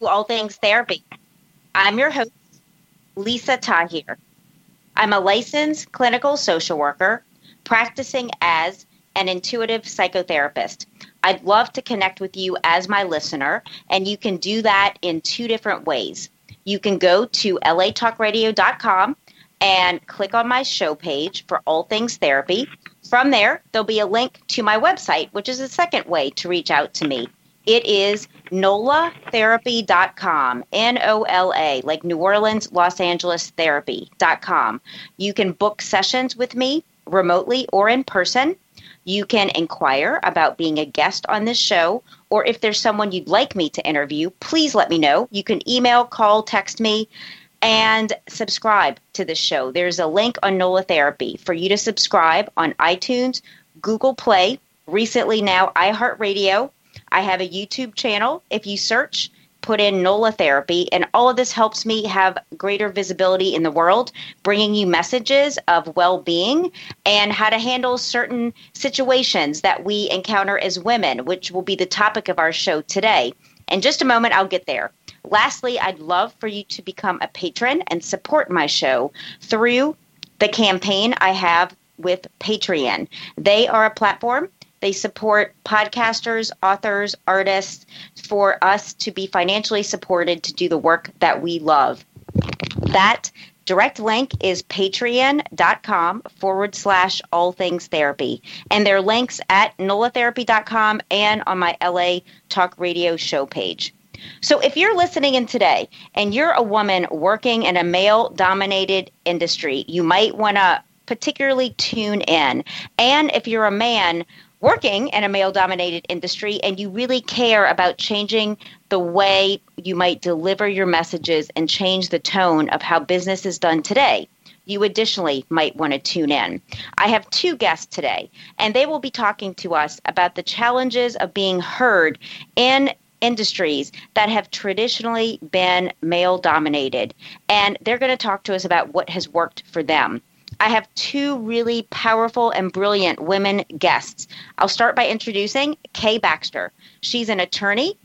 to All Things Therapy. I'm your host, Lisa Tahir. I'm a licensed clinical social worker practicing as an intuitive psychotherapist. I'd love to connect with you as my listener, and you can do that in two different ways. You can go to latalkradio.com and click on my show page for All Things Therapy. From there, there'll be a link to my website, which is a second way to reach out to me. It is nolatherapy.com, N O L A, like New Orleans, Los Angeles therapy.com. You can book sessions with me remotely or in person. You can inquire about being a guest on this show, or if there's someone you'd like me to interview, please let me know. You can email, call, text me, and subscribe to this show. There's a link on NOLA Therapy for you to subscribe on iTunes, Google Play, recently now iHeartRadio. I have a YouTube channel. If you search, put in NOLA therapy, and all of this helps me have greater visibility in the world, bringing you messages of well being and how to handle certain situations that we encounter as women, which will be the topic of our show today. In just a moment, I'll get there. Lastly, I'd love for you to become a patron and support my show through the campaign I have with Patreon. They are a platform they support podcasters, authors, artists for us to be financially supported to do the work that we love. That direct link is patreon.com forward slash all things therapy. And there are links at nolatherapy.com and on my LA Talk Radio show page. So if you're listening in today and you're a woman working in a male dominated industry, you might want to particularly tune in. And if you're a man working in a male dominated industry and you really care about changing the way you might deliver your messages and change the tone of how business is done today, you additionally might want to tune in. I have two guests today, and they will be talking to us about the challenges of being heard in industries that have traditionally been male dominated. And they're going to talk to us about what has worked for them. I have two really powerful and brilliant women guests. I'll start by introducing Kay Baxter. She's an attorney,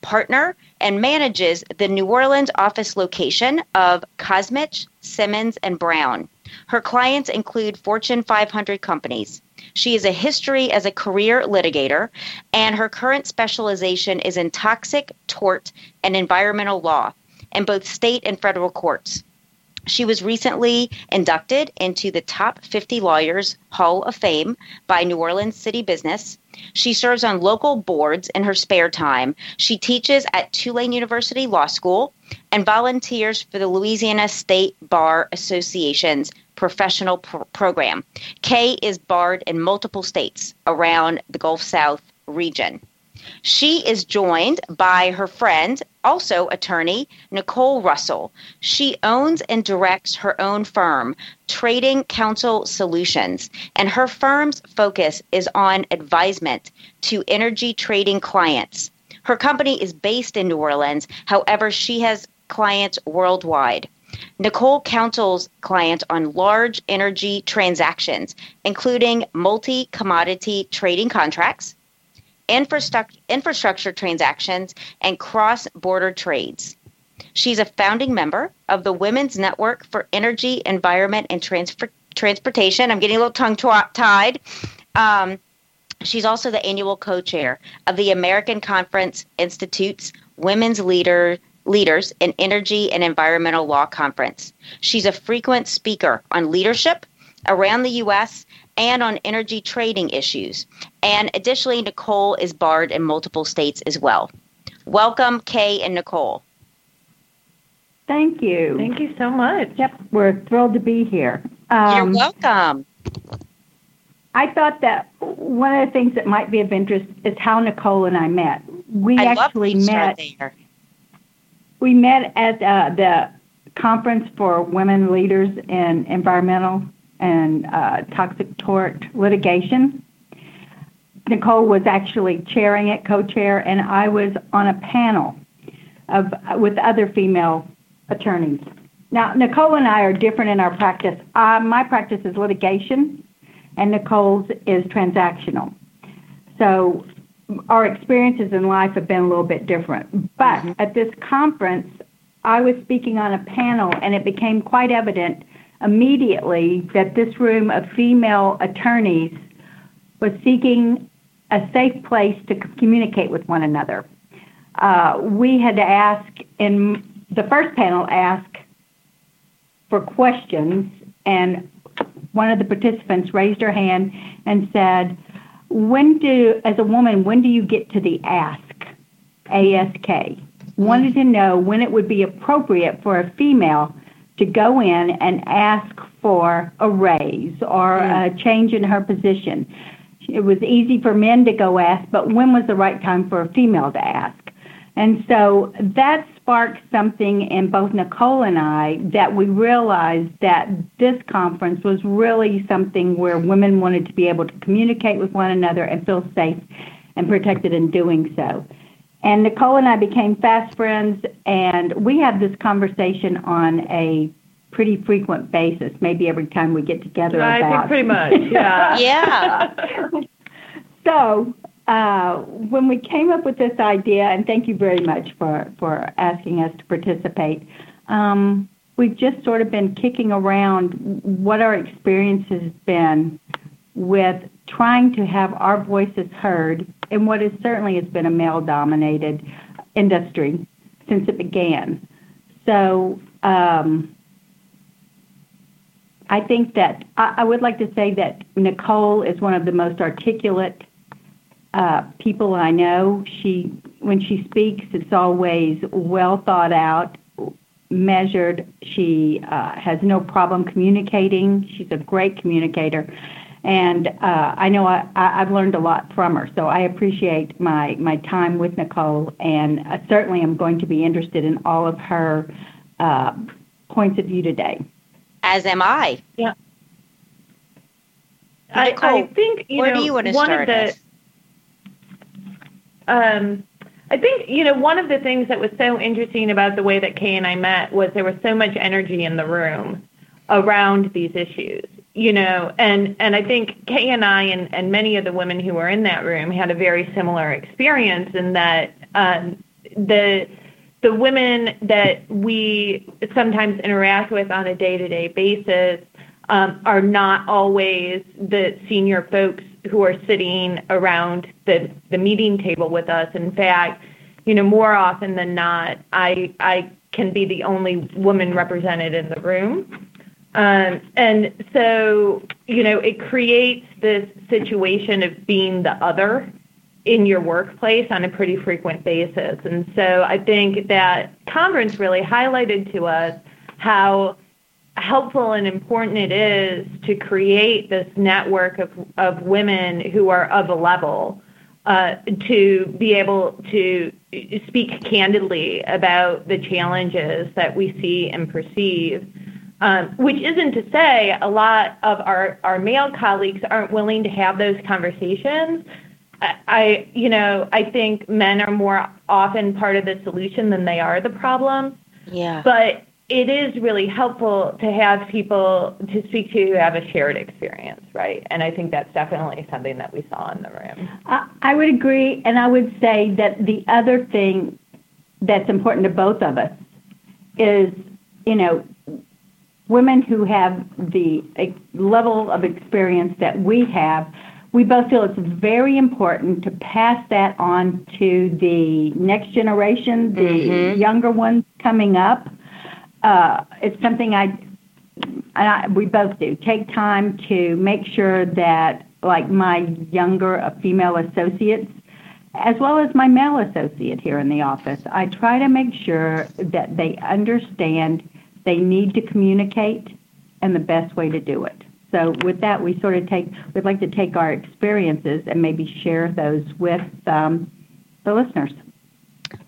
partner, and manages the New Orleans office location of Cosmich, Simmons, and Brown. Her clients include Fortune 500 companies. She has a history as a career litigator, and her current specialization is in toxic, tort, and environmental law in both state and federal courts. She was recently inducted into the Top 50 Lawyers Hall of Fame by New Orleans City Business. She serves on local boards in her spare time. She teaches at Tulane University Law School and volunteers for the Louisiana State Bar Association's professional pro- program. Kay is barred in multiple states around the Gulf South region. She is joined by her friend, also attorney, Nicole Russell. She owns and directs her own firm, Trading Counsel Solutions, and her firm's focus is on advisement to energy trading clients. Her company is based in New Orleans, however, she has clients worldwide. Nicole counsels clients on large energy transactions, including multi commodity trading contracts, infrastructure, infrastructure transactions, and cross border trades. She's a founding member of the Women's Network for Energy, Environment, and Transfer- Transportation. I'm getting a little tongue tied. Um, she's also the annual co chair of the American Conference Institute's Women's Leader, Leaders in Energy and Environmental Law Conference. She's a frequent speaker on leadership around the U.S and on energy trading issues. And additionally, Nicole is barred in multiple states as well. Welcome, Kay and Nicole. Thank you. Thank you so much. Yep, we're thrilled to be here. Um, You're welcome. I thought that one of the things that might be of interest is how Nicole and I met. We I actually met. we met at uh, the conference for women leaders in environmental and uh, toxic tort litigation. Nicole was actually chairing it, co-chair, and I was on a panel of with other female attorneys. Now, Nicole and I are different in our practice. Uh, my practice is litigation, and Nicole's is transactional. So our experiences in life have been a little bit different. But mm-hmm. at this conference, I was speaking on a panel, and it became quite evident immediately that this room of female attorneys was seeking a safe place to communicate with one another. Uh, we had to ask in the first panel ask for questions, and one of the participants raised her hand and said, "When do, as a woman, when do you get to the ask?" ASK. Wanted to know when it would be appropriate for a female to go in and ask for a raise or a change in her position. It was easy for men to go ask, but when was the right time for a female to ask? And so that sparked something in both Nicole and I that we realized that this conference was really something where women wanted to be able to communicate with one another and feel safe and protected in doing so. And Nicole and I became fast friends, and we have this conversation on a pretty frequent basis, maybe every time we get together. I about. think pretty much, yeah. yeah. so uh, when we came up with this idea, and thank you very much for, for asking us to participate, um, we've just sort of been kicking around what our experience has been with trying to have our voices heard in what is certainly has been a male-dominated industry since it began. So um, I think that I, I, would like to say that Nicole is one of the most articulate uh, people I know. She, when she speaks, it's always well thought out, measured. She uh, has no problem communicating. She's a great communicator. And uh, I know I, I've learned a lot from her, so I appreciate my, my time with Nicole, and I certainly am going to be interested in all of her uh, points of view today. As am I. Yeah. Nicole, I, I think you where know, do you want to one start of the, um, I think you know one of the things that was so interesting about the way that Kay and I met was there was so much energy in the room around these issues. You know, and and I think Kay and I and, and many of the women who were in that room had a very similar experience in that um, the the women that we sometimes interact with on a day-to-day basis um, are not always the senior folks who are sitting around the, the meeting table with us. In fact, you know, more often than not, I I can be the only woman represented in the room. Um, and so, you know, it creates this situation of being the other in your workplace on a pretty frequent basis. And so I think that conference really highlighted to us how helpful and important it is to create this network of, of women who are of a level uh, to be able to speak candidly about the challenges that we see and perceive. Um, which isn't to say a lot of our, our male colleagues aren't willing to have those conversations. I, I, you know, I think men are more often part of the solution than they are the problem. Yeah. But it is really helpful to have people to speak to who have a shared experience, right? And I think that's definitely something that we saw in the room. I, I would agree, and I would say that the other thing that's important to both of us is, you know, women who have the level of experience that we have. We both feel it's very important to pass that on to the next generation, the mm-hmm. younger ones coming up uh, it's something I, I, we both do. Take time to make sure that, like my younger uh, female associates, as well as my male associate here in the office, I try to make sure that they understand they need to communicate and the best way to do it. So with that, we sort of take, we'd like to take our experiences and maybe share those with um, the listeners.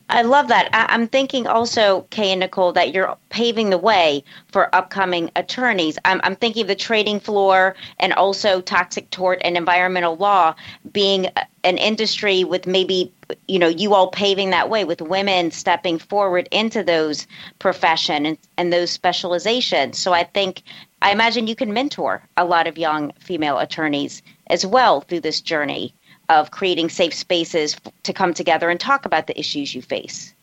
I love that. I- am thinking also, Kay and Nicole, that you're paving the way for upcoming attorneys. I'm, I'm thinking of the trading floor and also toxic tort and environmental law being an industry with maybe, you know, you all paving that way with women stepping forward into those profession and, and those specializations. So I think, I imagine you can mentor a lot of young female attorneys as well through this journey of creating safe spaces to come together and talk about the issues you face.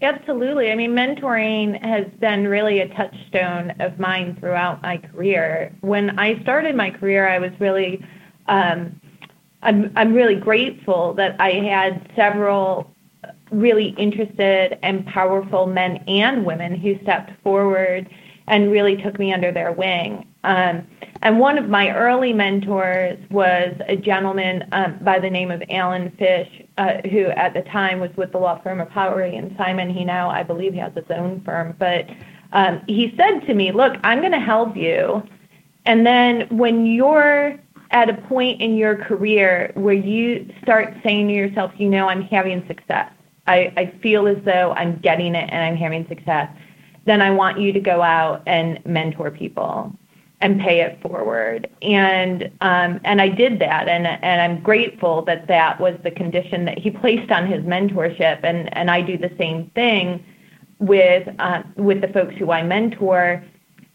Absolutely. I mean, mentoring has been really a touchstone of mine throughout my career. When I started my career, I was really, um, I'm, I'm really grateful that I had several really interested and powerful men and women who stepped forward and really took me under their wing. Um, and one of my early mentors was a gentleman um, by the name of Alan Fish, uh, who at the time was with the law firm of Howrey and Simon. He now, I believe, he has his own firm. But um, he said to me, Look, I'm going to help you. And then when you're at a point in your career where you start saying to yourself, You know, I'm having success, I, I feel as though I'm getting it and I'm having success, then I want you to go out and mentor people and pay it forward. And um, and I did that, and and I'm grateful that that was the condition that he placed on his mentorship. And and I do the same thing with uh, with the folks who I mentor.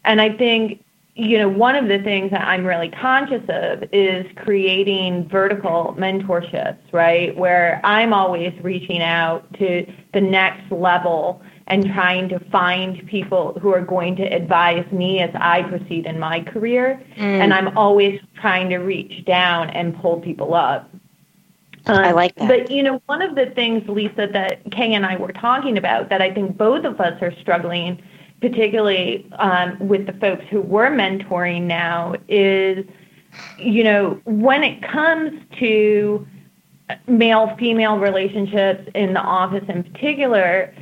And I think you know one of the things that I'm really conscious of is creating vertical mentorships, right? Where I'm always reaching out to the next level and trying to find people who are going to advise me as I proceed in my career. Mm. And I'm always trying to reach down and pull people up. Um, I like that. But you know, one of the things, Lisa, that Kay and I were talking about that I think both of us are struggling, particularly um, with the folks who we're mentoring now, is you know, when it comes to male female relationships in the office in particular,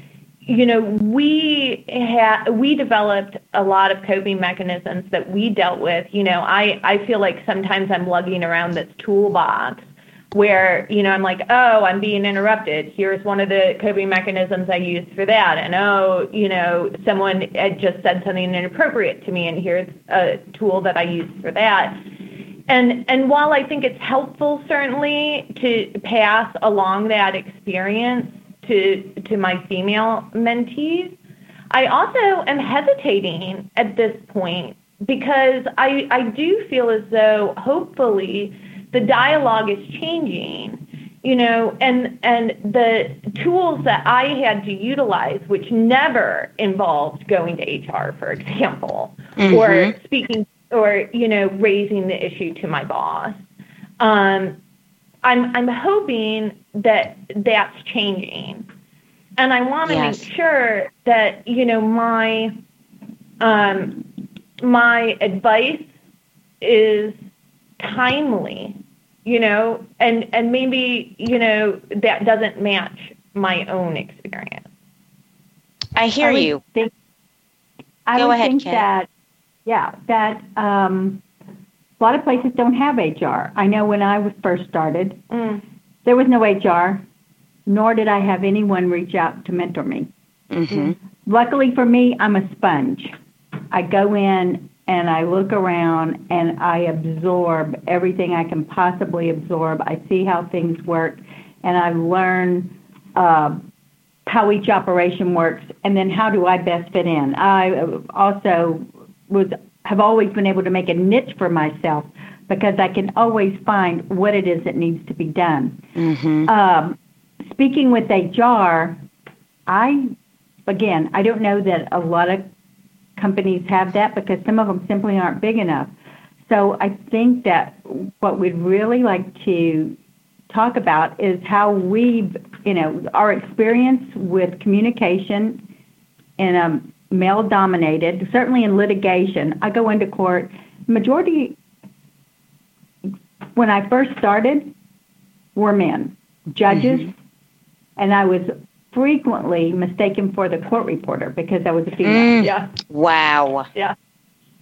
you know, we had we developed a lot of coping mechanisms that we dealt with. You know, I I feel like sometimes I'm lugging around this toolbox where you know I'm like, oh, I'm being interrupted. Here's one of the coping mechanisms I use for that, and oh, you know, someone had just said something inappropriate to me, and here's a tool that I use for that. And and while I think it's helpful certainly to pass along that experience to to my female mentees. I also am hesitating at this point because I I do feel as though hopefully the dialogue is changing you know and and the tools that i had to utilize which never involved going to hr for example mm-hmm. or speaking or you know raising the issue to my boss um, i'm i'm hoping that that's changing. And I want to yes. make sure that, you know, my um, my advice is timely, you know, and and maybe, you know, that doesn't match my own experience. I hear I you. Think, I Go would ahead, think Ken. that yeah, that um, a lot of places don't have HR. I know when I was first started, mm. There was no HR, nor did I have anyone reach out to mentor me. Mm-hmm. Luckily for me, I'm a sponge. I go in and I look around and I absorb everything I can possibly absorb. I see how things work and I learn uh, how each operation works and then how do I best fit in. I also was have always been able to make a niche for myself because I can always find what it is that needs to be done. Mm-hmm. Um, speaking with HR, I, again, I don't know that a lot of companies have that because some of them simply aren't big enough. So I think that what we'd really like to talk about is how we've, you know, our experience with communication in a male dominated, certainly in litigation. I go into court, majority when I first started were men, judges, mm-hmm. and I was frequently mistaken for the court reporter because I was a female. Mm. Yeah. Wow. Yeah.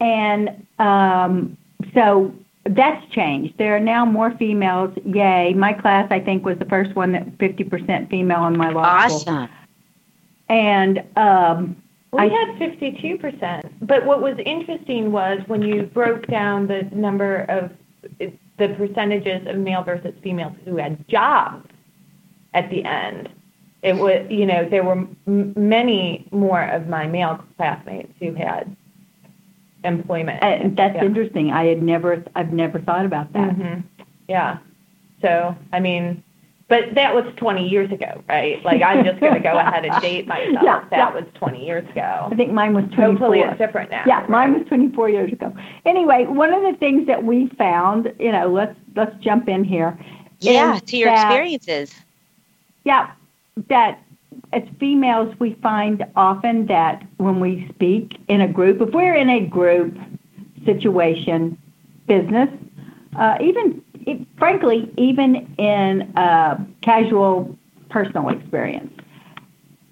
And um, so that's changed. There are now more females. Yay! My class, I think, was the first one that 50% female in my law school. Awesome. And um, We I- had 52%. But what was interesting was when you broke down the number of the percentages of male versus females who had jobs at the end, it was, you know, there were m- many more of my male classmates who had employment. uh, that's Yeah. interesting. I had never, I've never thought about that. hmm Yeah. So, I mean, but that was 20 years ago, right? Like, I'm just going to go ahead and date myself. Yeah, that yeah. was 20 years ago. I think mine was 24. Hopefully, it's different now. Yeah, mine was 24 years ago. Anyway, one of the things that we found, you know, let's let's jump in here. Yeah, to your that- experiences. Yeah, that as females, we find often that when we speak in a group, if we're in a group situation, business, uh, even it, frankly, even in uh, casual personal experience,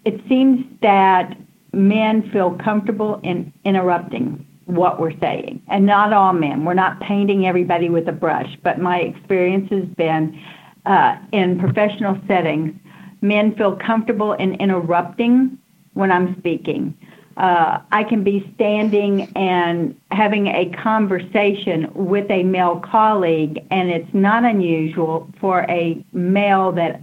it seems that men feel comfortable in interrupting what we're saying. And not all men. We're not painting everybody with a brush, but my experience has been uh, in professional settings, men feel comfortable in interrupting when I'm speaking. Uh, I can be standing and having a conversation with a male colleague, and it's not unusual for a male that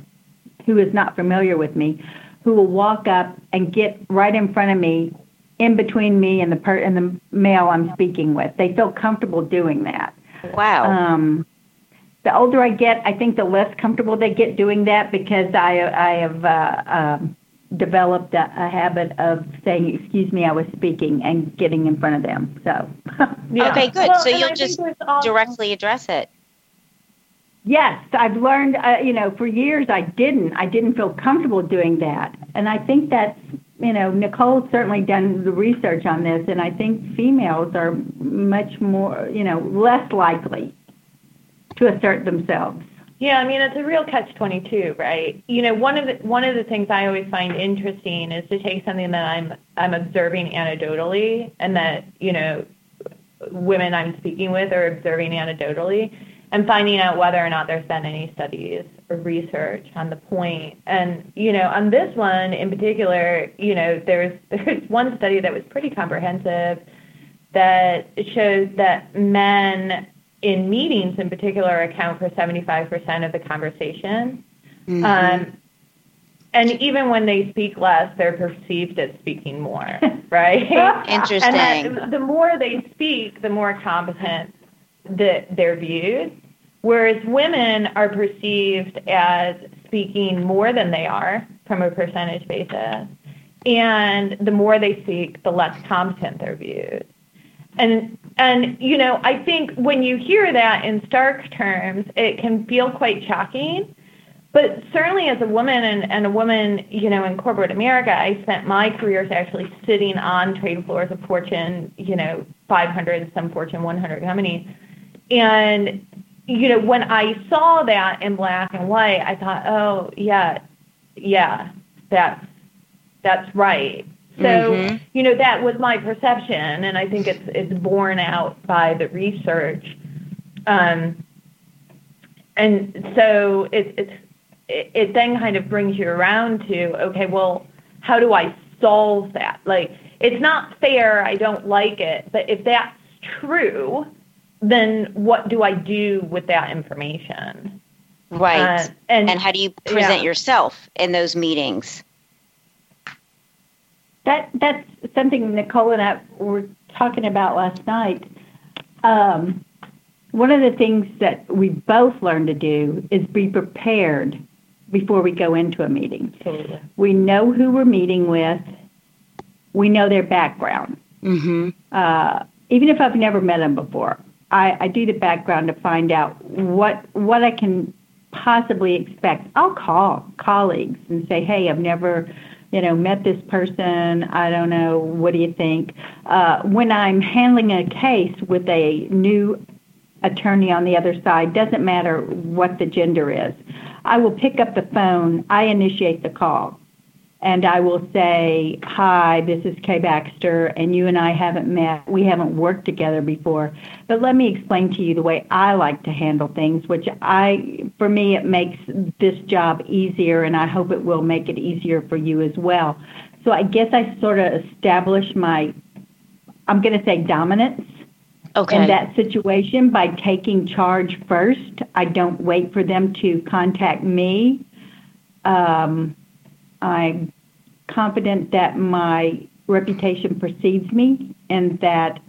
who is not familiar with me, who will walk up and get right in front of me, in between me and the per- and the male I'm speaking with. They feel comfortable doing that. Wow. Um, the older I get, I think the less comfortable they get doing that because I I have uh, um, developed a, a habit of saying, "Excuse me, I was speaking," and getting in front of them. So, Yeah. Okay, good. Well, So you'll I just there's Directly address it. yes, I've learned. Uh, you know, for years I didn't. I didn't feel comfortable doing that, and I think that's you know Nicole's certainly done the research on this, and I think females are much more you know less likely to assert themselves. Yeah, I mean it's a real catch twenty two, right? You know, one of the one of the things I always find interesting is to take something that I'm I'm observing anecdotally and that, you know, women I'm speaking with are observing anecdotally and finding out whether or not there's been any studies or research on the point. And, you know, on this one in particular, you know, there's there's one study that was pretty comprehensive that shows that men in meetings in particular account for 75% of the conversation. Um, and even when they speak less, they're perceived as speaking more, right? Interesting. And that the more they speak, the more competent the, they're viewed. Whereas women are perceived as speaking more than they are from a percentage basis. And the more they speak, the less competent they're viewed. And and you know, I think when you hear that in stark terms, it can feel quite shocking. But certainly as a woman and, and a woman, you know, in corporate America, I spent my careers actually sitting on trade floors of Fortune, you know, 500, some Fortune 100 companies. And, you know, when I saw that in black and white, I thought, oh, yeah, yeah, that's, that's right. So, Mhm. you know, that was my perception, and I think it's it's borne out by the research. Um, and so it, it's it, it then kind of brings you around to okay, well, how do I solve that? Like, it's not fair. I don't like it, but if that's true, then what do I do with that information? Right. Uh, and and how do you present yeah. yourself in those meetings? That that's something Nicole and I were talking about last night. Um, one of the things that we both learned to do is be prepared before we go into a meeting. Absolutely. We know who we're meeting with. We know their background. Mm-hmm. Uh, even if I've never met them before, I, I do the background to find out what what I can possibly expect. I'll call colleagues and say, "Hey, I've never, you know, met this person. I don't know. What do you think?" Uh, when I'm handling a case with a new attorney on the other side, doesn't matter what the gender is, I will pick up the phone. I initiate the call and I will say, Hi, this is Kay Baxter, and you and I haven't met. We haven't worked together before. But let me explain to you the way I like to handle things, which I, for me, it makes this job easier, and I hope it will make it easier for you as well. So I guess I sort of establish my, I'm going to say dominance Okay. in that situation by taking charge first. I don't wait for them to contact me. Um, I'm confident that my reputation precedes me and that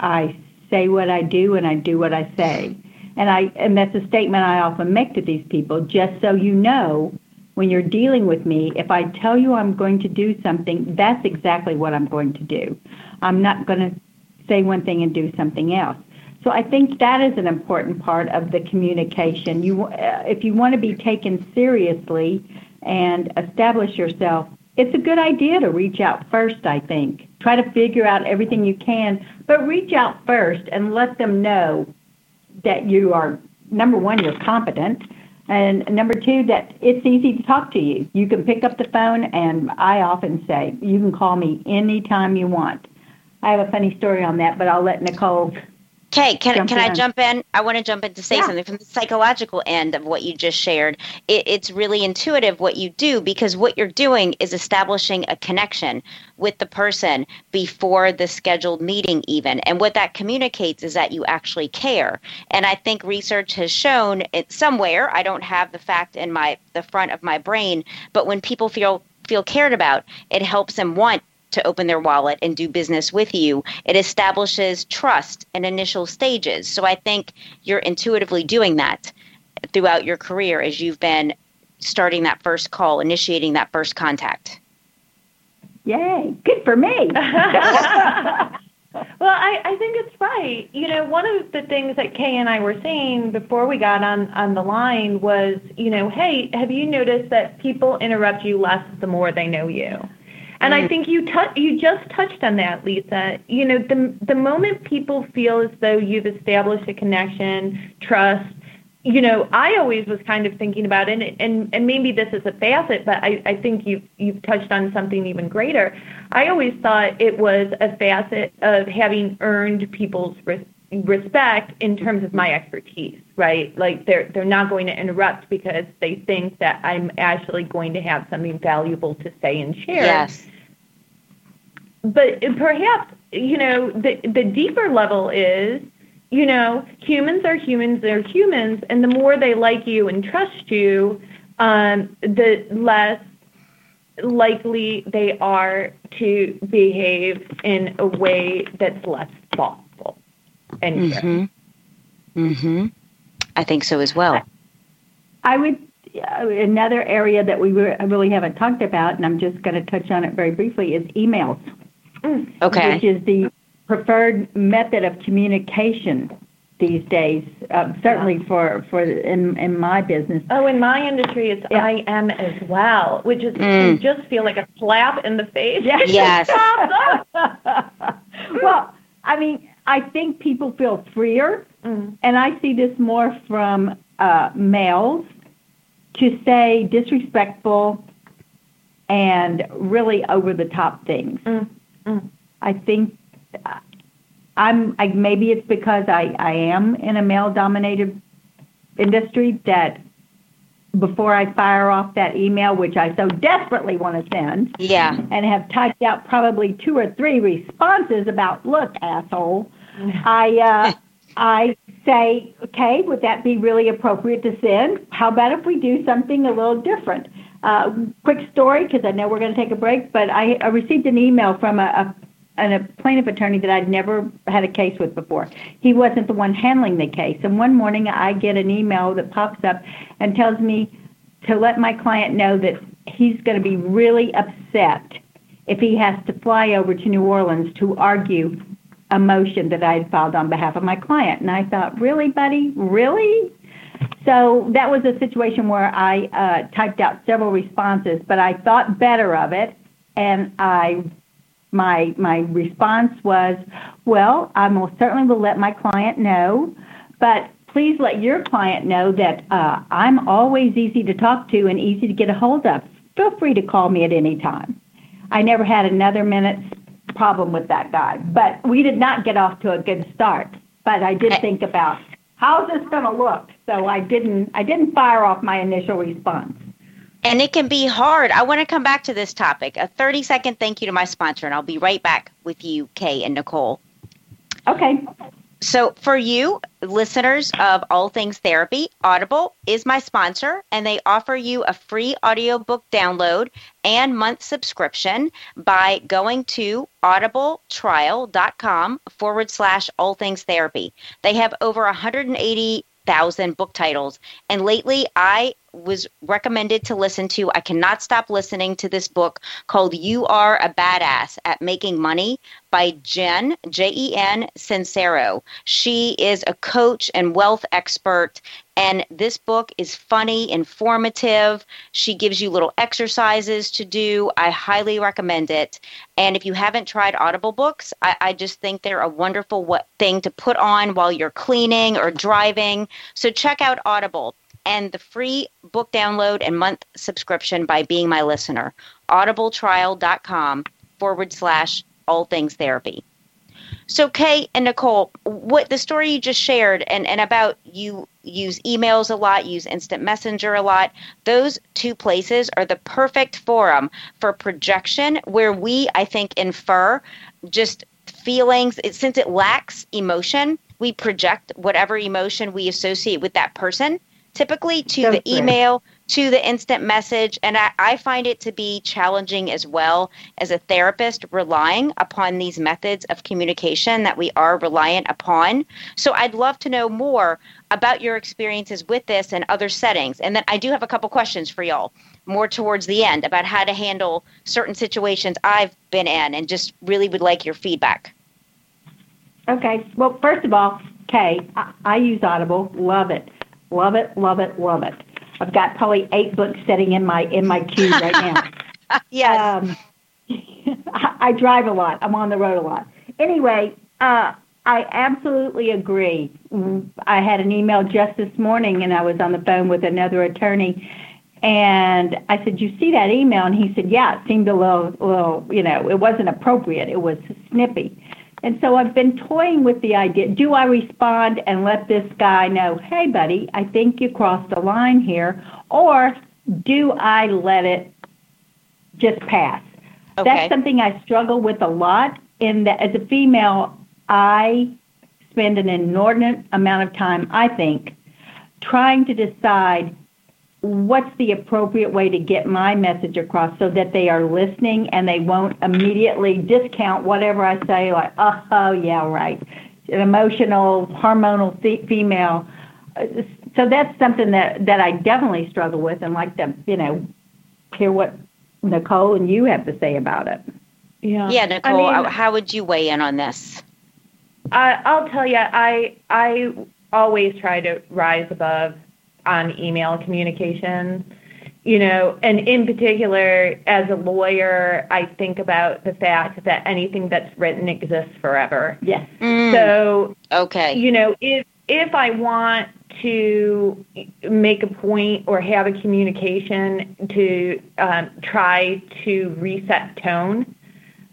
I say what I do and I do what I say. And I and that's a statement I often make to these people, just so you know when you're dealing with me, if I tell you I'm going to do something, that's exactly what I'm going to do. I'm not going to say one thing and do something else. So I think that is an important part of the communication. You, uh, if you want to be taken seriously and establish yourself, it's a good idea to reach out first. I think try to figure out everything you can, but reach out first and let them know that you are number one, you're competent, and number two, that it's easy to talk to you. You can pick up the phone, and I often say you can call me anytime you want. I have a funny story on that, but I'll let Nicole. Okay, can, Jump can I jump in? I want to jump in to say Yeah. something from the psychological end of what you just shared. It, it's really intuitive what you do because what you're doing is establishing a connection with the person before the scheduled meeting, even. And what that communicates is that you actually care. And I think research has shown it somewhere. I don't have the fact in my the front of my brain, but when people feel feel cared about, it helps them want to open their wallet and do business with you. It establishes trust in initial stages. So I think you're intuitively doing that throughout your career as you've been starting that first call, initiating that first contact. Yay! Good for me. Well, I, I think it's right. You know, one of the things that Kay and I were saying before we got on, on the line was, you know, hey, have you noticed that people interrupt you less the more they know you? And I think you tou- you just touched on that, Lisa. You know, the the moment people feel as though you've established a connection, trust, you know, I always was kind of thinking about it, and and maybe this is a facet, but I, I think you've you've touched on something even greater. I always thought it was a facet of having earned people's res- respect in terms of my expertise, right? Like they're they're not going to interrupt because they think that I'm actually going to have something valuable to say and share Yes. but perhaps you know the the deeper level is you know humans are humans they're humans and the more they like you and trust you um, the less likely they are to behave in a way that's less thoughtful and caring. Mhm. Mhm. I think so as well. I would uh, another area that we re- really haven't talked about, and I'm just going to touch on it very briefly, is emails, Okay. which is the preferred method of communication these days. Uh, certainly for for in in my business. Oh, in my industry, it's Yeah. I am as well, which is Mm. you just feel like a slap in the face. Yes. Yes. well, I mean, I think people feel freer, Mm. and I see this more from uh, males to say disrespectful and really over the top things. Mm, mm. I think uh, I'm I, maybe it's because I, I am in a male dominated industry that before I fire off that email, which I so desperately want to send, Yeah. and have typed out probably two or three responses about, look, asshole. I uh, I say, okay, would that be really appropriate to send? How about if we do something a little different? Uh, quick story, because I know we're going to take a break, but I, I received an email from a, a and a plaintiff attorney that I'd never had a case with before. He wasn't the one handling the case. And one morning I get an email that pops up and tells me to let my client know that he's going to be really upset if he has to fly over to New Orleans to argue a motion that I had filed on behalf of my client. And I thought, really, buddy? Really? So that was a situation where I uh, typed out several responses, but I thought better of it, and I my my response was, well, I most certainly will let my client know, but please let your client know that uh, I'm always easy to talk to and easy to get a hold of feel free to call me at any time. I never had another minute's problem with that guy, but we did not get off to a good start. But I did think about how's this going to look, so I didn't I didn't fire off my initial response. And it can be hard. I want to come back to this topic. A 30 second thank you to my sponsor, and I'll be right back with you, Kay and Nicole. Okay. So, for you, listeners of All Things Therapy, Audible is my sponsor, and they offer you a free audiobook download and month subscription by going to audibletrial.com forward slash All Things Therapy. They have over 180,000 book titles, and lately I was recommended to listen to. I cannot stop listening to this book called You Are a Badass at Making Money by Jen, J E N Sincero. She is a coach and wealth expert. And this book is funny, informative. She gives you little exercises to do. I highly recommend it. And if you haven't tried Audible books, I, I just think they're a wonderful thing to put on while you're cleaning or driving. So check out Audible and the free book download and month subscription by being my listener. audibletrial.com forward slash all things therapy. So, Kay and Nicole, what the story you just shared and, and about you use emails a lot, use instant messenger a lot, those two places are the perfect forum for projection where we, I think, infer just feelings. It, since it lacks emotion, we project whatever emotion we associate with that person typically to the email, to the instant message. And I, I, find it to be challenging as well as a therapist relying upon these methods of communication that we are reliant upon. So I'd love to know more about your experiences with this and other settings. And then I do have a couple questions for y'all more towards the end about how to handle certain situations I've been in and just really would like your feedback. Okay. Well, first of all, Kay, I, I use Audible, love it. Love it, love it, love it. I've got probably eight books sitting in my in my queue right now. yes. Um, I, I drive a lot. I'm on the road a lot. Anyway, uh, I absolutely agree. I had an email just this morning, and I was on the phone with another attorney, and I said, "You see that email?" And he said, "Yeah, it seemed a little, little, you know, it wasn't appropriate. It was snippy." And so I've been toying with the idea do I respond and let this guy know, hey, buddy, I think you crossed a line here? Or do I let it just pass? Okay. That's something I struggle with a lot. In that, as a female, I spend an inordinate amount of time, I think, trying to decide what's the appropriate way to get my message across so that they are listening and they won't immediately discount whatever I say, like, oh, oh yeah, right. An emotional, hormonal female. So that's something that, that I definitely struggle with and like to, you know, hear what Nicole and you have to say about it. Yeah. Yeah, Nicole, I mean, how would you weigh in on this? I, I'll tell you, I I always try to rise above on email communications. You know, and in particular, as a lawyer, I think about the fact that anything that's written exists forever. Yes. Mm. So, okay. You know, if if I want to make a point or have a communication to um, try to reset tone,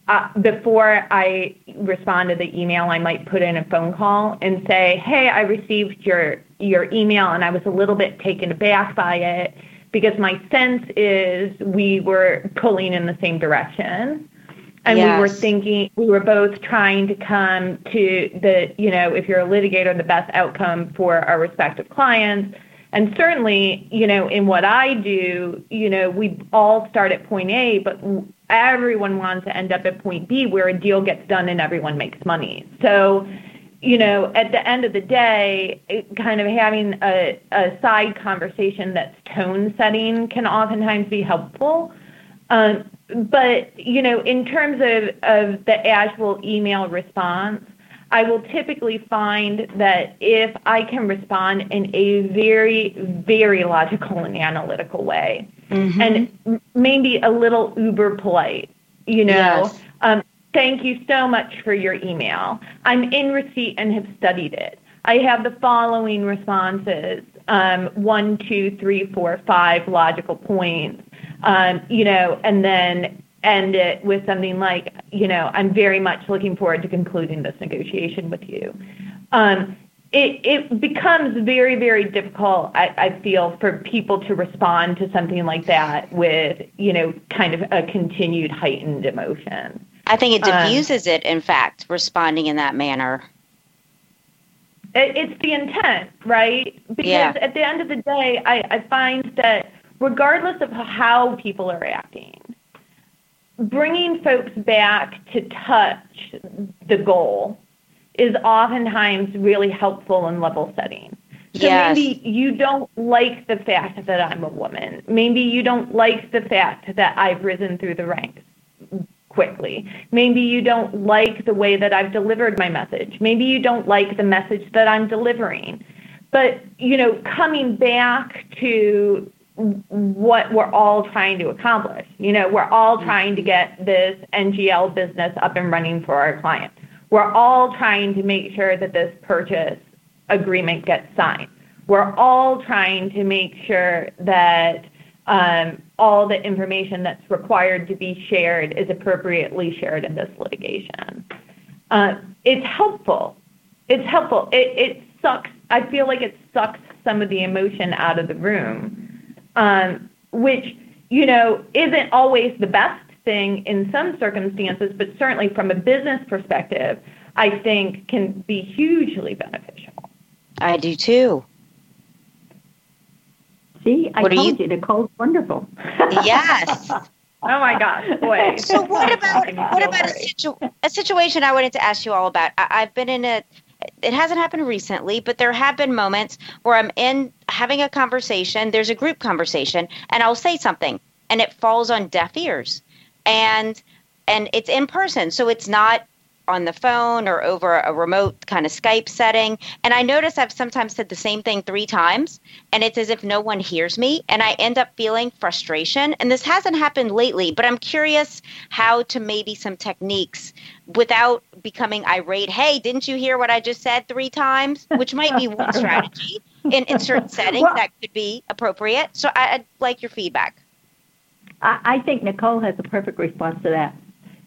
Uh, before I respond to the email, I might put in a phone call and say, "Hey, I received your your email and I was a little bit taken aback by it because my sense is we were pulling in the same direction." And yes. we were thinking, we were both trying to come to the, you know, if you're a litigator, the best outcome for our respective clients. And certainly, you know, in what I do, you know, we all start at point A, but everyone wants to end up at point B where a deal gets done and everyone makes money. So, you know, at the end of the day, it, kind of having a, a side conversation that's tone setting can oftentimes be helpful. Um, but, you know, in terms of, of the actual email response, I will typically find that if I can respond in a very, very logical and analytical way, mm-hmm. and maybe a little uber polite, you know, yes. um, thank you so much for your email. I'm in receipt and have studied it. I have the following responses um, one, two, three, four, five logical points. um, you know, and then end it with something like, you know, I'm very much looking forward to concluding this negotiation with you. Um, it, it becomes very, very difficult, I, I feel, for people to respond to something like that with, you know, kind of a continued heightened emotion. I think it um, diffuses um, it, in fact, responding in that manner. It, it's the intent, right? Because yeah. at the end of the day, I, I find that regardless of how people are acting, bringing folks back to touch the goal is oftentimes really helpful in level setting. So yes. maybe you don't like the fact that I'm a woman. Maybe you don't like the fact that I've risen through the ranks quickly. Maybe you don't like the way that I've delivered my message. Maybe you don't like the message that I'm delivering. But, you know, coming back to what we're all trying to accomplish. You know, we're all mm-hmm. trying to get this NGL business up and running for our clients. We're all trying to make sure that this purchase agreement gets signed. We're all trying to make sure that um, all the information that's required to be shared is appropriately shared in this litigation. Uh, it's helpful. It's helpful. It, it sucks. I feel like it sucks some of the emotion out of the room um, which you know isn't always the best thing in some circumstances, but certainly from a business perspective, I think can be hugely beneficial. I do too. See, I what told you? you, Nicole's wonderful. Yes. oh my gosh, boy. So what about what about a, situ- a situation I wanted to ask you all about? I- have been in a it hasn't happened recently, but there have been moments where I'm in having a conversation, there's a group conversation, and I'll say something and it falls on deaf ears. And and it's in person, so it's not on the phone or over a remote kind of Skype setting. And I notice I've sometimes said the same thing three times, and it's as if no one hears me. And I end up feeling frustration. And this hasn't happened lately, but I'm curious how to maybe some techniques without becoming irate. Hey, didn't you hear what I just said three times? Which might be one strategy in, in certain settings well, that could be appropriate. So I, would like your feedback. I, I think Nicole has a perfect response to that.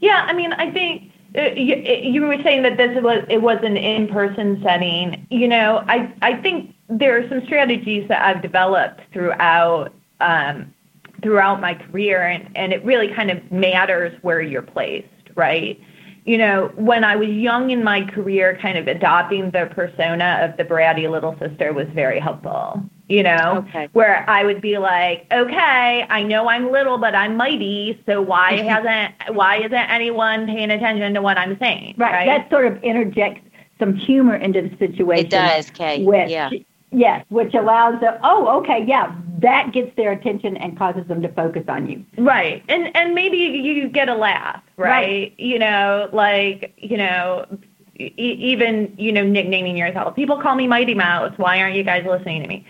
Yeah, I mean, I think you, you were saying that this was it was an in-person setting. You know, I I think there are some strategies that I've developed throughout um, throughout my career, and and it really kind of matters where you're placed, right? You know, when I was young in my career, kind of adopting the persona of the bratty little sister was very helpful you know, okay. where I would be like, okay, I know I'm little, but I'm mighty. So why mm-hmm. hasn't why isn't anyone paying attention to what I'm saying? Right. right? That sort of interjects some humor into the situation. It does, Kay. Which, yeah. Yes, which allows them. Oh, okay, yeah, that gets their attention and causes them to focus on you. Right, and and maybe you get a laugh, right? right. You know, like you know, e- even you know, nicknaming yourself. People call me Mighty Mouse. Why aren't you guys listening to me?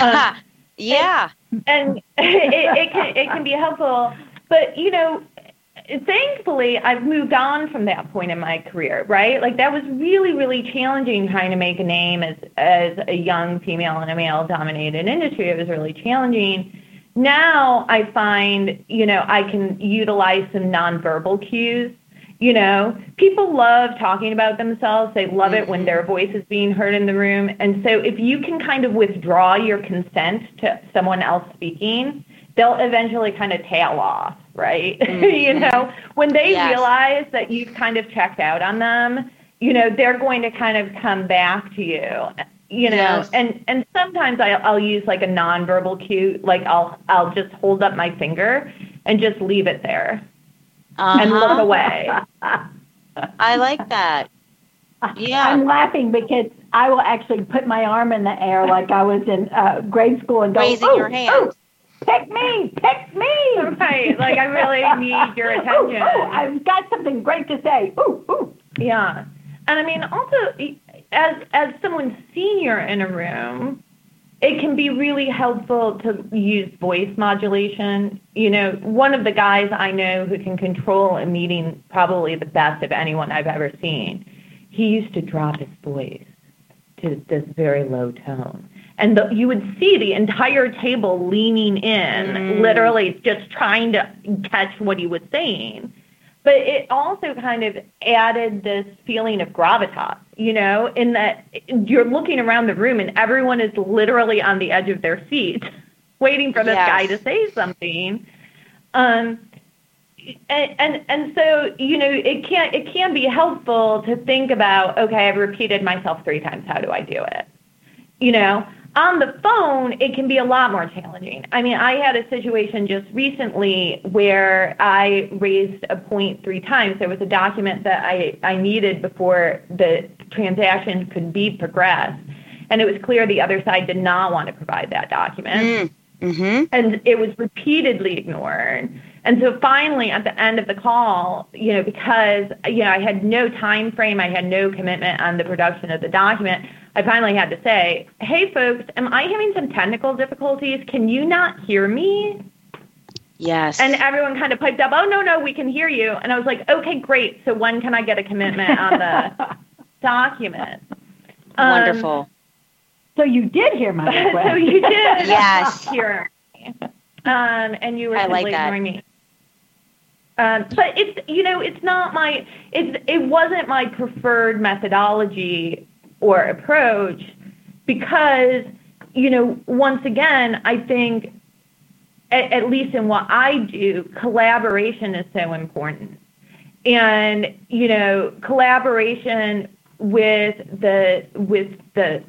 Um, yeah. And, and it, it, can, it can be helpful. But, you know, thankfully, I've moved on from that point in my career, right? Like that was really, really challenging trying to make a name as, as a young female in a male dominated industry. It was really challenging. Now I find, you know, I can utilize some nonverbal cues you know, people love talking about themselves. They love it when mm-hmm. their voice is being heard in the room. And so if you can kind of withdraw your consent to someone else speaking, they'll eventually kind of tail off, right? Mm-hmm. you know, when they yes. realize that you've kind of checked out on them, you know, they're going to kind of come back to you. You know, yes. and and sometimes I, I'll use like a nonverbal cue, like I'll I'll just hold up my finger and just leave it there uh-huh. and look away. I like that. Yeah. I'm laughing because I will actually put my arm in the air like I was in uh, grade school and go, raising oh, your hand. Oh, pick me, pick me. Right. Like I really need your attention. Ooh, ooh, I've got something great to say. Ooh, ooh. Yeah. And I mean, also, as as someone senior in a room, it can be really helpful to use voice modulation. You know, one of the guys I know who can control a meeting probably the best of anyone I've ever seen, he used to drop his voice to this very low tone. and the, you would see the entire table leaning in, Mm. literally just trying to catch what he was saying. But it also kind of added this feeling of gravitas, you know, in that you're looking around the room and everyone is literally on the edge of their seat, waiting for this Yes. guy to say something. Um, and, and and so you know it can it can be helpful to think about okay I've repeated myself three times how do I do it you know on the phone it can be a lot more challenging I mean I had a situation just recently where I raised a point three times there was a document that I I needed before the transaction could be progressed and it was clear the other side did not want to provide that document Mm-hmm. and it was repeatedly ignored. And so finally, at the end of the call, you know, because you know I had no time frame, I had no commitment on the production of the document. I finally had to say, "Hey, folks, am I having some technical difficulties? Can you not hear me?" Yes. And everyone kind of piped up, "Oh no, no, we can hear you." And I was like, "Okay, great. So when can I get a commitment on the document?" Um, Wonderful. So you did hear my request. so you did Yes. hear me. Um, and you were I like that. ignoring me. Um, but it's you know it's not my it's it wasn't my preferred methodology or approach because you know once again I think at, at least in what I do collaboration is so important and you know collaboration with the with the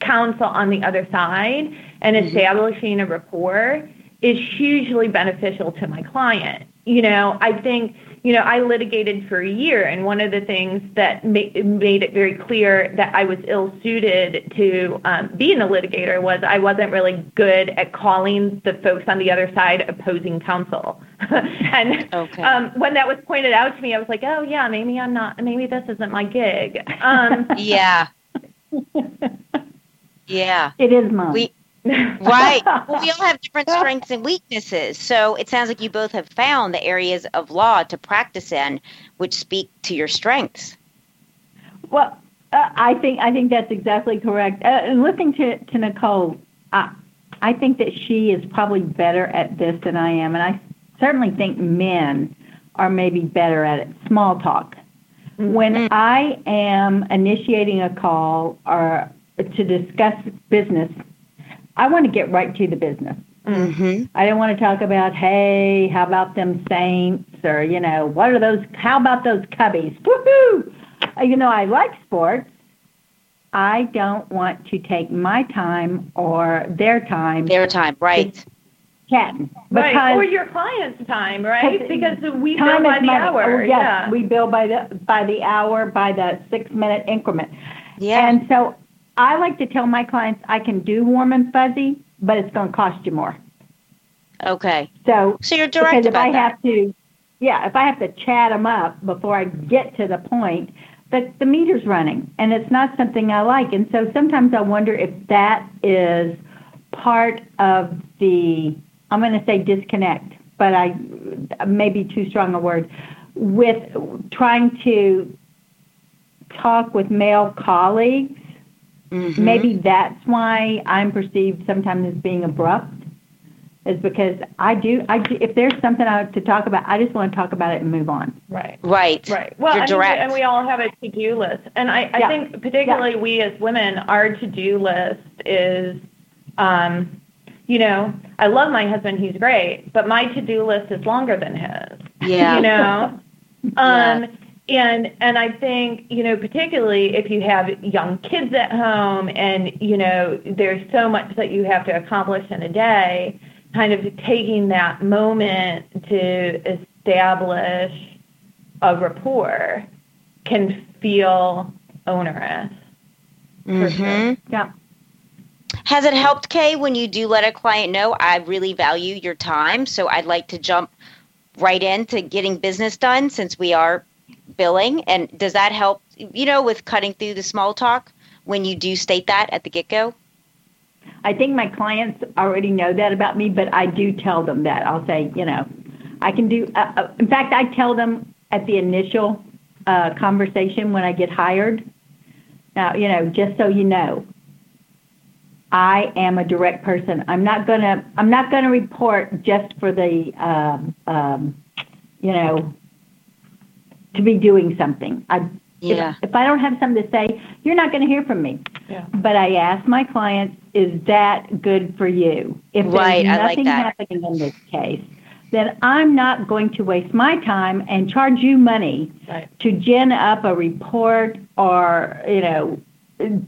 counsel on the other side and mm-hmm. establishing a rapport is hugely beneficial to my client. You know, I think, you know, I litigated for a year, and one of the things that ma- made it very clear that I was ill suited to um, being a litigator was I wasn't really good at calling the folks on the other side opposing counsel. and Okay. um, when that was pointed out to me, I was like, oh, yeah, maybe I'm not, maybe this isn't my gig. Um, yeah. Yeah. it is mine. We right. Well, we all have different strengths and weaknesses. So it sounds like you both have found the areas of law to practice in, which speak to your strengths. Well, uh, I think I think that's exactly correct. Uh, and listening to to Nicole, I I think that she is probably better at this than I am, and I certainly think men are maybe better at it. Small talk. When I am initiating a call or to discuss business, I want to get right to the business. Mm-hmm. I don't want to talk about, hey, how about them Saints or, you know, what are those, how about those Cubbies? Woohoo! Uh, You know, I like sports. I don't want to take my time or their time Their time, right? chatting. right, or your client's time, right? Because we bill by the money. hour. Oh, yes, yeah. we bill by the, by the hour, by the six minute increment. Yeah. And so I like to tell my clients I can do warm and fuzzy, but it's going to cost you more. okay. So So you're direct because if I that. have to, yeah, if I have to chat them up before I get to the point, but the meter's running, and it's not something I like. And so sometimes I wonder if that is part of the, I'm going to say disconnect, but I maybe too strong a word, with trying to talk with male colleagues. Mhm. Maybe that's why I'm perceived sometimes as being abrupt is because I do, I do, if there's something I have to talk about, I just want to talk about it and move on. right. Right. Right. Well, You're I think- direct. and we all have a to-do list, and I, I Yeah. think particularly we as women, our to-do list is, um, you know, I love my husband; he's great, but my to-do list is longer than his. Yeah. You know, um, and and I think you know, particularly if you have young kids at home, and you know, there's so much that you have to accomplish in a day. Kind of taking that moment to establish a rapport can feel onerous. for sure. Mm-hmm. Yeah. Has it helped, Kay, when you do let a client know I really value your time, so I'd like to jump right into getting business done since we are billing? And does that help, you know, with cutting through the small talk when you do state that at the get go? I think my clients already know that about me, but I do tell them that. I'll say, you know, I can do, uh, uh, in fact, I tell them at the initial uh, conversation when I get hired. Now, you know, just so you know, I am a direct person. I'm not gonna I'm not gonna report just for the um, um, you know to be doing something. I Yeah. if, if I don't have something to say, you're not going to hear from me. Yeah. But I ask my clients, is that good for you? If Right, there's I like nothing that. happening in this case, then I'm not going to waste my time and charge you money Right. to gin up a report or, you know,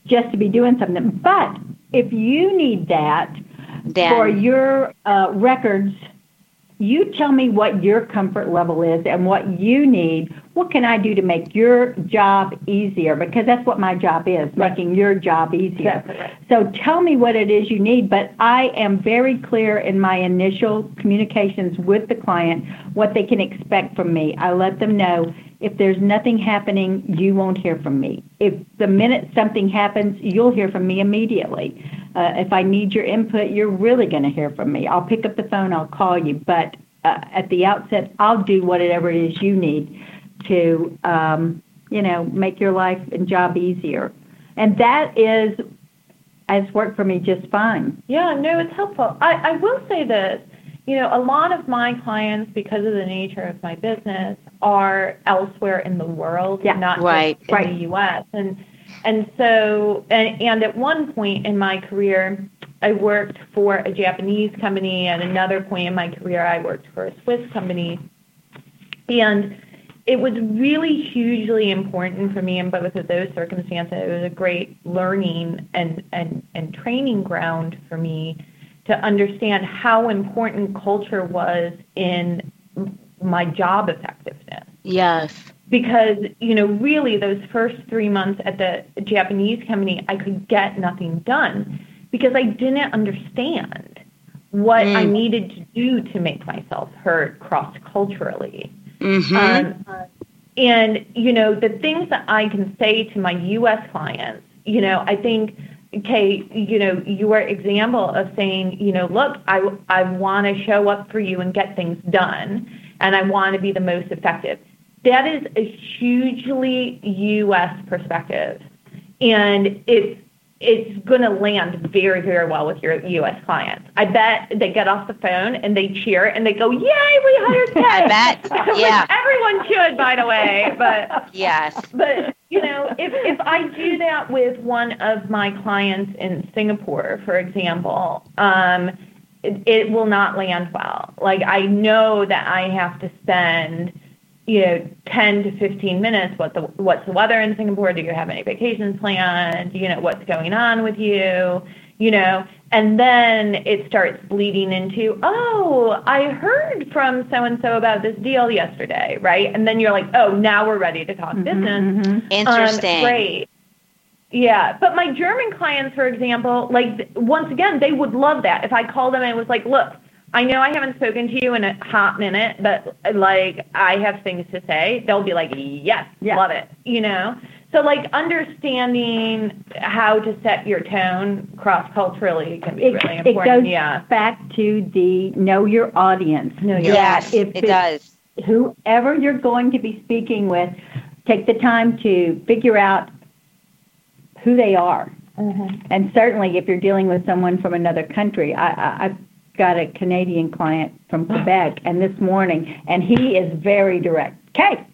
just to be doing something. But if you need that Then for your uh, records, you tell me what your comfort level is and what you need. What can I do to make your job easier? Because that's what my job is, Right. making your job easier. Exactly right. So tell me what it is you need, but I am very clear in my initial communications with the client what they can expect from me. I let them know if there's nothing happening, you won't hear from me. If the minute something happens, you'll hear from me immediately. Uh, if I need your input, you're really going to hear from me. I'll pick up the phone, I'll call you, but uh, at the outset, I'll do whatever it is you need to, um, you know, make your life and job easier. And that is has worked for me just fine. Yeah, no, it's helpful. I, I will say this, you know, a lot of my clients, because of the nature of my business, are elsewhere in the world, Yeah. not Right. just in Right. the U.S. And and so, and, and at one point in my career, I worked for a Japanese company. At another point in my career, I worked for a Swiss company. And it was really hugely important for me in both of those circumstances. It was a great learning and, and, and training ground for me to understand how important culture was in my job effectiveness. yes. Because, you know, really those first three months at the Japanese company, I could get nothing done because I didn't understand what I Mm. needed to do to make myself heard cross culturally. hmm Um, and you know the things that I can say to my U.S. clients, you know, I think, okay, you know, your example of saying, you know, look, I I want to show up for you and get things done, and I want to be the most effective. That is a hugely U.S. perspective, and it's it's going to land very, very well with your U.S. clients. I bet they get off the phone and they cheer and they go, "Yay, we hired Ted!" I bet. Yeah. everyone should, by the way. But Yes. but you know, if if I do that with one of my clients in Singapore, for example, um, it, it will not land well. Like I know that I have to spend you know, 10 to 15 minutes. What the what's the weather in Singapore? Do you have any vacations planned? You know, what's going on with you? You know, and then it starts bleeding into, oh, I heard from so and so about this deal yesterday, right? And then you're like, oh, now we're ready to talk business. Mhm. Interesting. Um, great. Yeah, but my German clients, for example, like once again, they would love that if I called them and was like, "Look, I know I haven't spoken to you in a hot minute, but like I have things to say." They'll be like, "Yes, Yeah. love it," you know. So like understanding how to set your tone cross culturally can be It, really it important. goes yeah. back to the know your audience. Know your Yes, If it it's- does. Whoever you're going to be speaking with, take the time to figure out who they are. Mm-hmm. And certainly, if you're dealing with someone from another country, I, I, I've got a Canadian client from Quebec, and this morning, and he is very direct. Okay.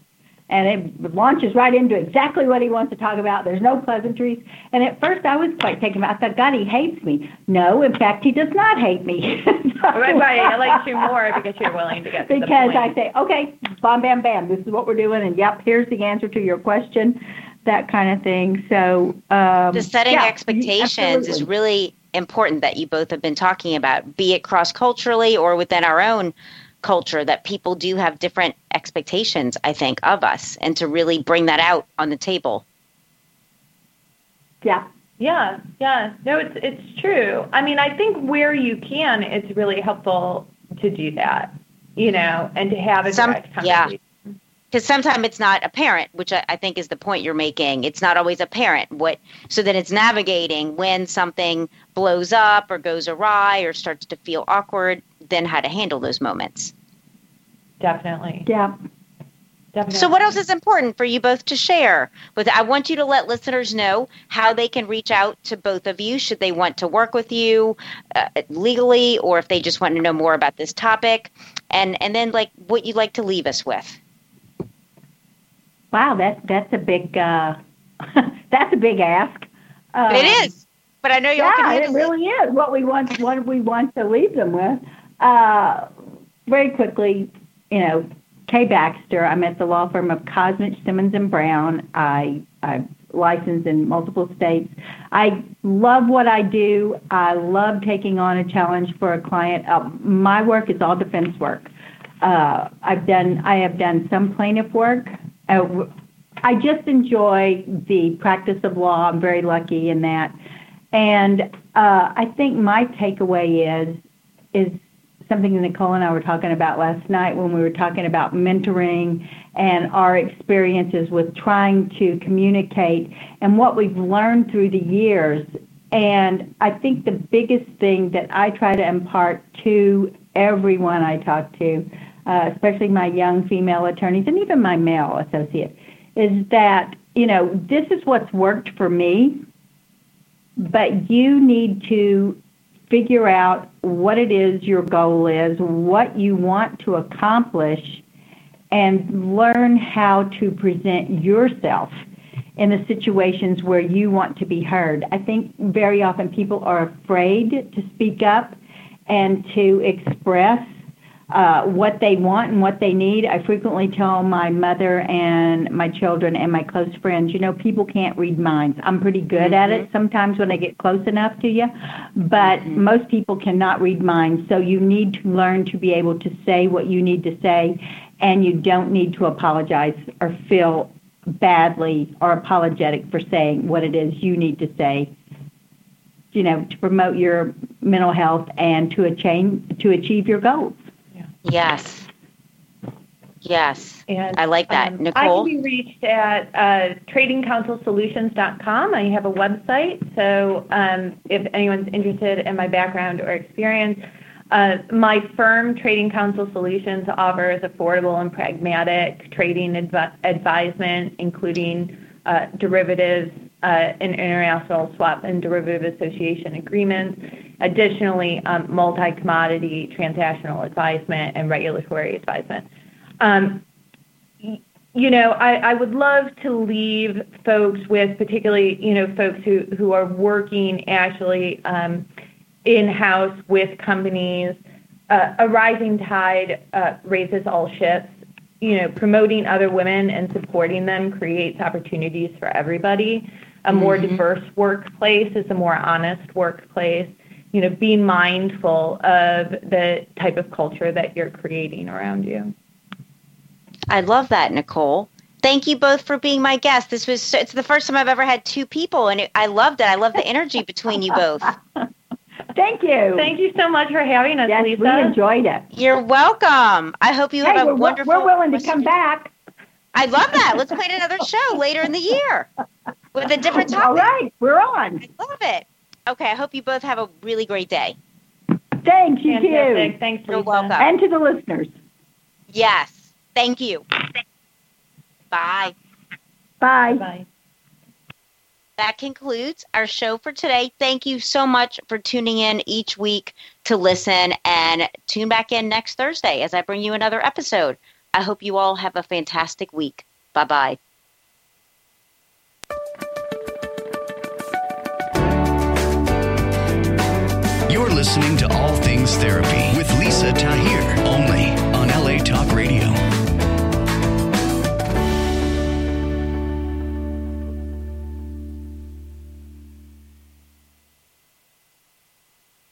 And it launches right into exactly what he wants to talk about. There's no pleasantries. And at first, I was quite taken aback. I thought, God, he hates me. No, in fact, he does not hate me. Right, right. I like you more because you're willing to get to the because point. I say, okay, bam, bam, bam, this is what we're doing, and yep, here's the answer to your question, that kind of thing. So, um, the setting yeah, expectations is really important that you both have been talking about, be it cross culturally or within our own culture, that people do have different expectations, I think, of us, and to really bring that out on the table. yeah, Yeah, yeah. No, it's it's true. I mean, I think where you can, it's really helpful to do that, you know, and to have a Some- direct yeah. conversation. Because sometimes it's not apparent, which I, I think is the point you're making. It's not always apparent what, so then it's navigating when something blows up or goes awry or starts to feel awkward. Then how to handle those moments. Definitely. yeah. Definitely. So, what else is important for you both to share? With I want you to let listeners know how they can reach out to both of you should they want to work with you uh, legally, or if they just want to know more about this topic, and and then like what you'd like to leave us with. Wow, that that's a big uh, that's a big ask. Um, it is, but I know you all yeah, can it really is. What we want, what we want to leave them with. Uh, very quickly, you know, Kay Baxter. I'm at the law firm of Cosmich Simmons and Brown. I I'm licensed in multiple states. I love what I do. I love taking on a challenge for a client. Uh, my work is all defense work. Uh, I've done I have done some plaintiff work. Uh, I just enjoy the practice of law. I'm very lucky in that. And uh, I think my takeaway is is something Nicole and I were talking about last night when we were talking about mentoring and our experiences with trying to communicate and what we've learned through the years. And I think the biggest thing that I try to impart to everyone I talk to, uh, especially my young female attorneys and even my male associate, is that, you know, this is what's worked for me, but you need to figure out what it is your goal is, what you want to accomplish, and learn how to present yourself in the situations where you want to be heard. I think very often people are afraid to speak up and to express uh, what they want and what they need. I frequently tell my mother and my children and my close friends, you know, people can't read minds. I'm pretty good mm-hmm. at it sometimes when I get close enough to you, but mm-hmm. most people cannot read minds. So you need to learn to be able to say what you need to say, and you don't need to apologize or feel badly or apologetic for saying what it is you need to say you know to promote your mental health and to achieve to achieve your goals Yes. Yes. And I like that. um, Nicole? I can be reached at uh, tradingcounselsolutions.com. I have a website, so um, if anyone's interested in my background or experience, uh, my firm, Trading Counsel Solutions, offers affordable and pragmatic trading advi- advisement, including uh, derivatives uh, and international swap and derivative association agreements. Additionally, um, multi-commodity transactional advisement and regulatory advisement. Um, you know, I, would love to leave folks with, particularly, you know, folks who, who are working actually um, in-house with companies. Uh, a rising tide uh, raises all ships. You know, promoting other women and supporting them creates opportunities for everybody. A more Mhm. diverse workplace is a more honest workplace. You know, being mindful of the type of culture that you're creating around you. I love that, Nicole. Thank you both for being my guest. This was so, it's the first time I've ever had two people, and it, I loved it. I love the energy between you both. Thank you. Thank you so much for having us, yes, Lisa. we enjoyed it. You're welcome. I hope you Hey, have a we're, wonderful. we're willing to come back. I love that. Let's plan another show later in the year with a different topic. All right, we're on. I love it. Okay, I hope you both have a really great day. Thank you Fantastic. too. Thanks, You're Lisa. welcome. And to the listeners. Yes. Thank you. Bye. Bye. Bye. That concludes our show for today. Thank you so much for tuning in each week to listen and tune back in next Thursday as I bring you another episode. I hope you all have a fantastic week. Bye bye. Listening to All Things Therapy with Lisa Tahir,